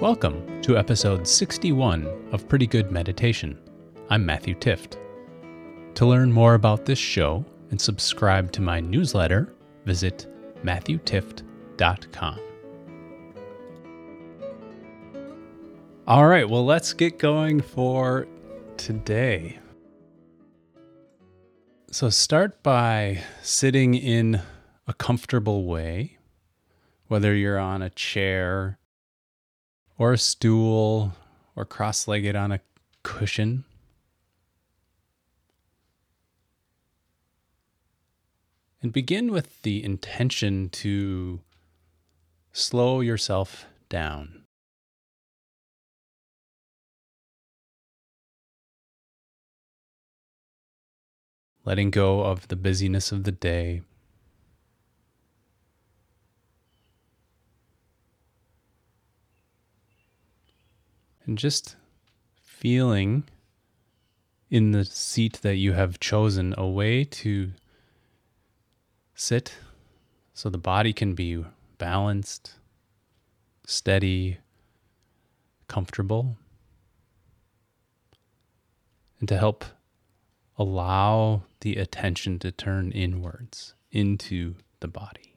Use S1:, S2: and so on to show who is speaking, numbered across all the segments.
S1: Welcome to episode 61 of Pretty Good Meditation. I'm Matthew Tift. To learn more about this show and subscribe to my newsletter, visit matthewtift.com. All right, well, let's get going for today. So, start by sitting in a comfortable way, whether you're on a chair or a stool or cross legged on a cushion. And begin with the intention to slow yourself down. Letting go of the busyness of the day. And just feeling in the seat that you have chosen a way to sit so the body can be balanced, steady, comfortable, and to help allow the attention to turn inwards into the body.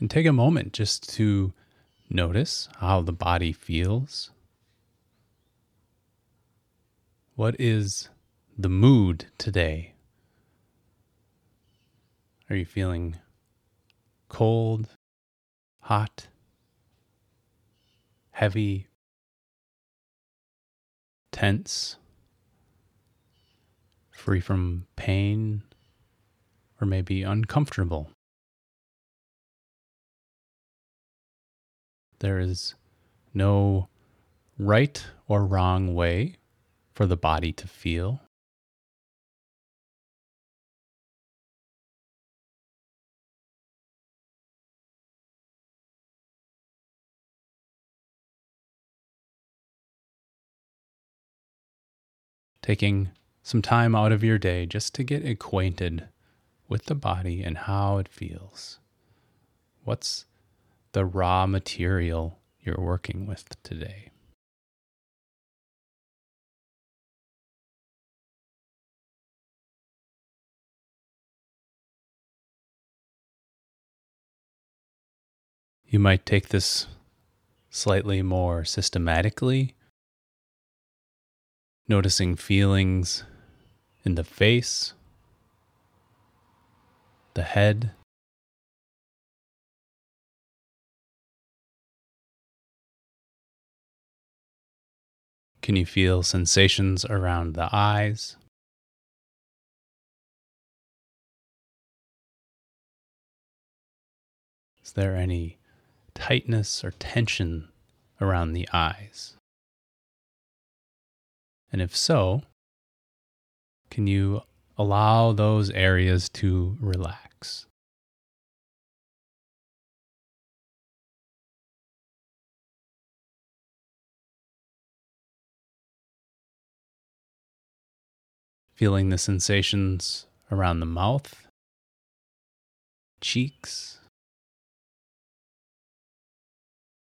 S1: And take a moment just to notice how the body feels. What is the mood today? Are you feeling cold, hot, heavy, tense, free from pain, or maybe uncomfortable? There is no right or wrong way for the body to feel. Taking some time out of your day just to get acquainted with the body and how it feels. What's the raw material you're working with today. You might take this slightly more systematically, noticing feelings in the face, the head, Can you feel sensations around the eyes? Is there any tightness or tension around the eyes? And if so, can you allow those areas to relax? Feeling the sensations around the mouth, cheeks,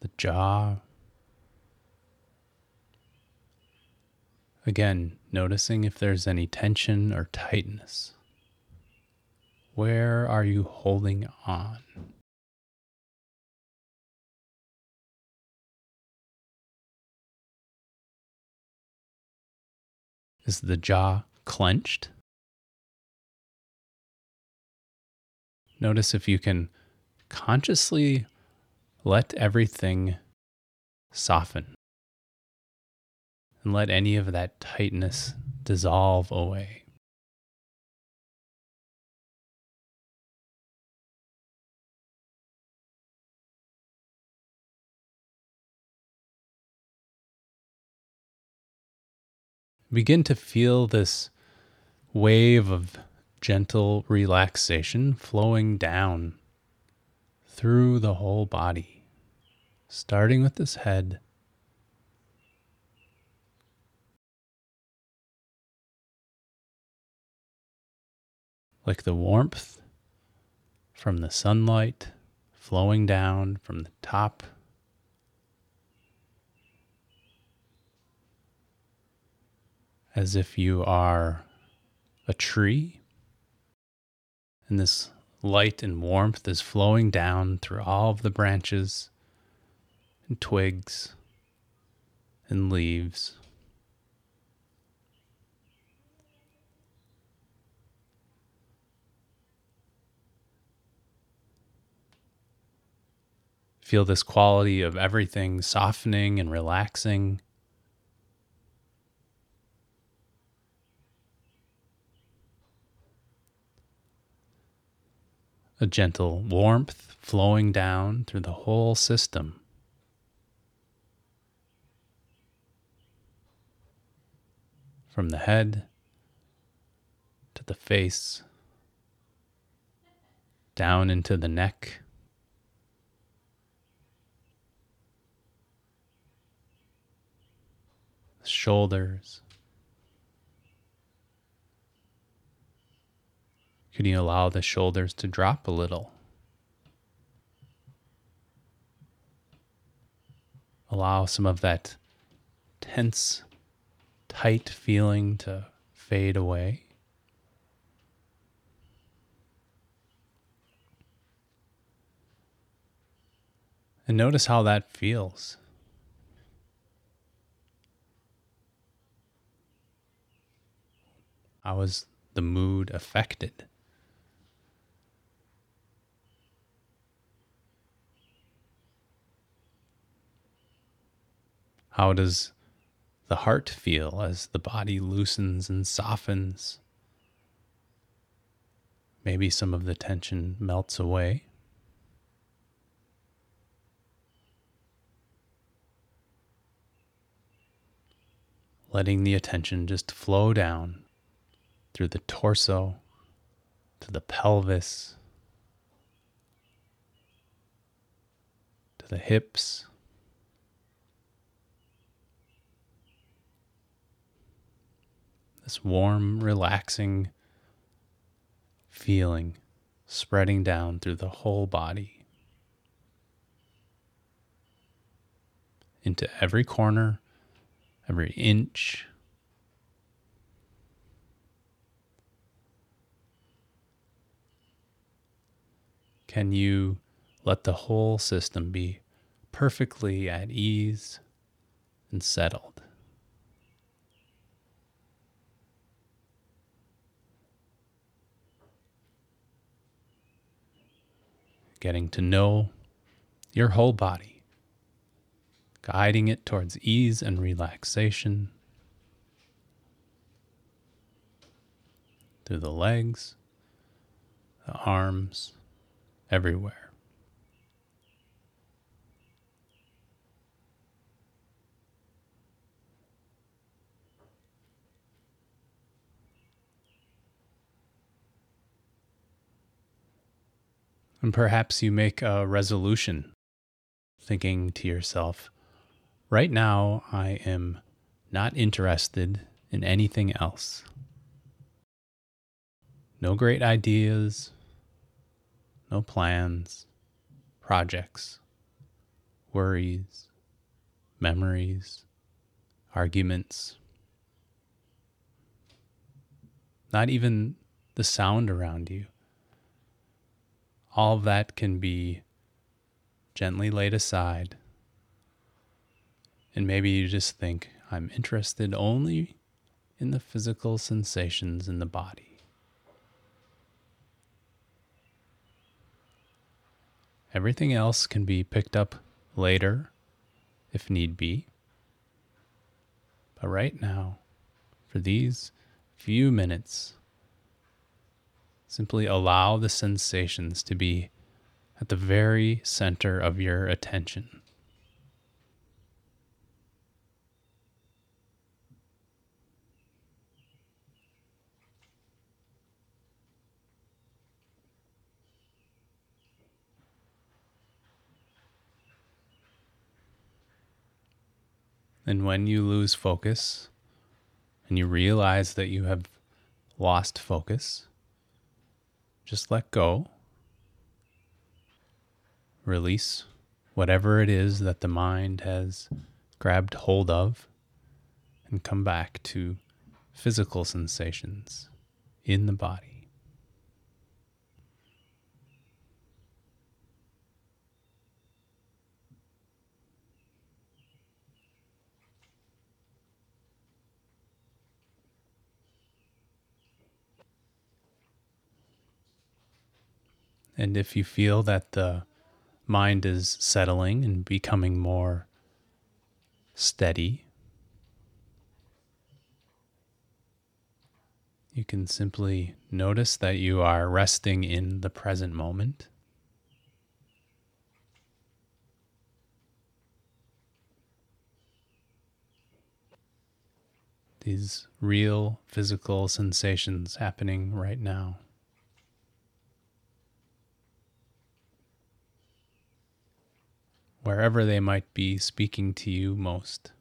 S1: the jaw. Again, noticing if there's any tension or tightness. Where are you holding on? Is the jaw clenched. Notice if you can consciously let everything soften and let any of that tightness dissolve away. Begin to feel this wave of gentle relaxation flowing down through the whole body, starting with this head. like the warmth from the sunlight flowing down from the top as if you are a tree. And this light and warmth is flowing down through all of the branches and twigs and leaves. Feel this quality of everything softening and relaxing. A gentle warmth flowing down through the whole system. From the head to the face, down into the neck. shoulders. Can you allow the shoulders to drop a little? Allow some of that tense, tight feeling to fade away. And notice how that feels. How is the mood affected? How does the heart feel as the body loosens and softens? Maybe some of the tension melts away. Letting the attention just flow down through the torso to the pelvis to the hips. This warm, relaxing feeling spreading down through the whole body into every corner, every inch Can you let the whole system be perfectly at ease and settled? Getting to know your whole body, guiding it towards ease and relaxation through the legs, the arms everywhere. And perhaps you make a resolution, thinking to yourself, right now I am not interested in anything else. No great ideas, no plans, projects, worries, memories, arguments, not even the sound around you. All of that can be gently laid aside. And maybe you just think, I'm interested only in the physical sensations in the body. Everything else can be picked up later if need be. But right now, for these few minutes, simply allow the sensations to be at the very center of your attention. And when you lose focus and you realize that you have lost focus, just let go. Release whatever it is that the mind has grabbed hold of and come back to physical sensations in the body. And if you feel that the mind is settling and becoming more steady, you can simply notice that you are resting in the present moment. These real physical sensations happening right now. Wherever they might be speaking to you most.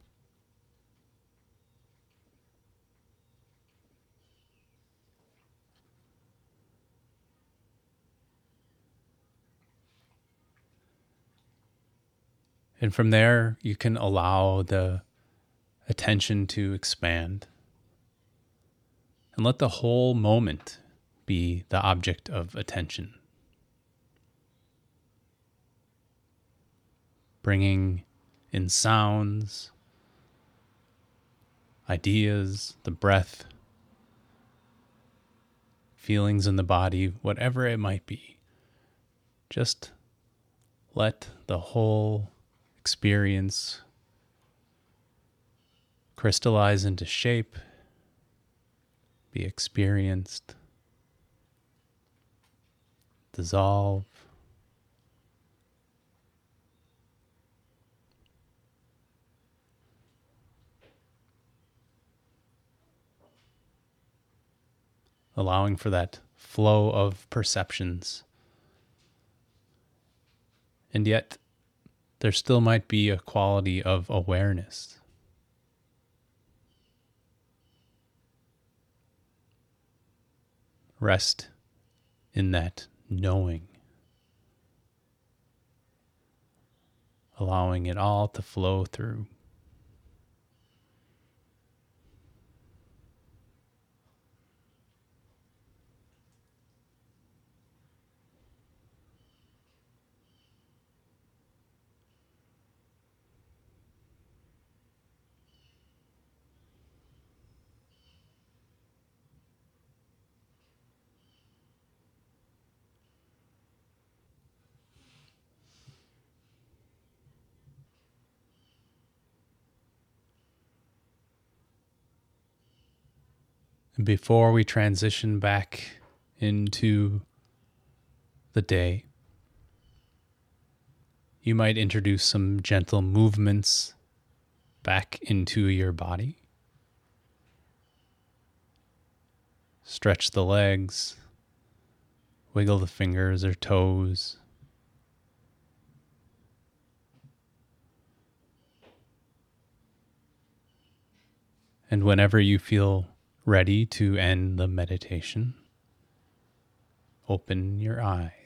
S1: And from there, you can allow the attention to expand and let the whole moment be the object of attention. Bringing in sounds, ideas, the breath, feelings in the body, whatever it might be. Just let the whole experience crystallize into shape, be experienced, dissolve. Allowing for that flow of perceptions. And yet, there still might be a quality of awareness. Rest in that knowing, allowing it all to flow through. Before we transition back into the day, you might introduce some gentle movements back into your body. Stretch the legs, wiggle the fingers or toes. And whenever you feel ready to end the meditation, open your eyes.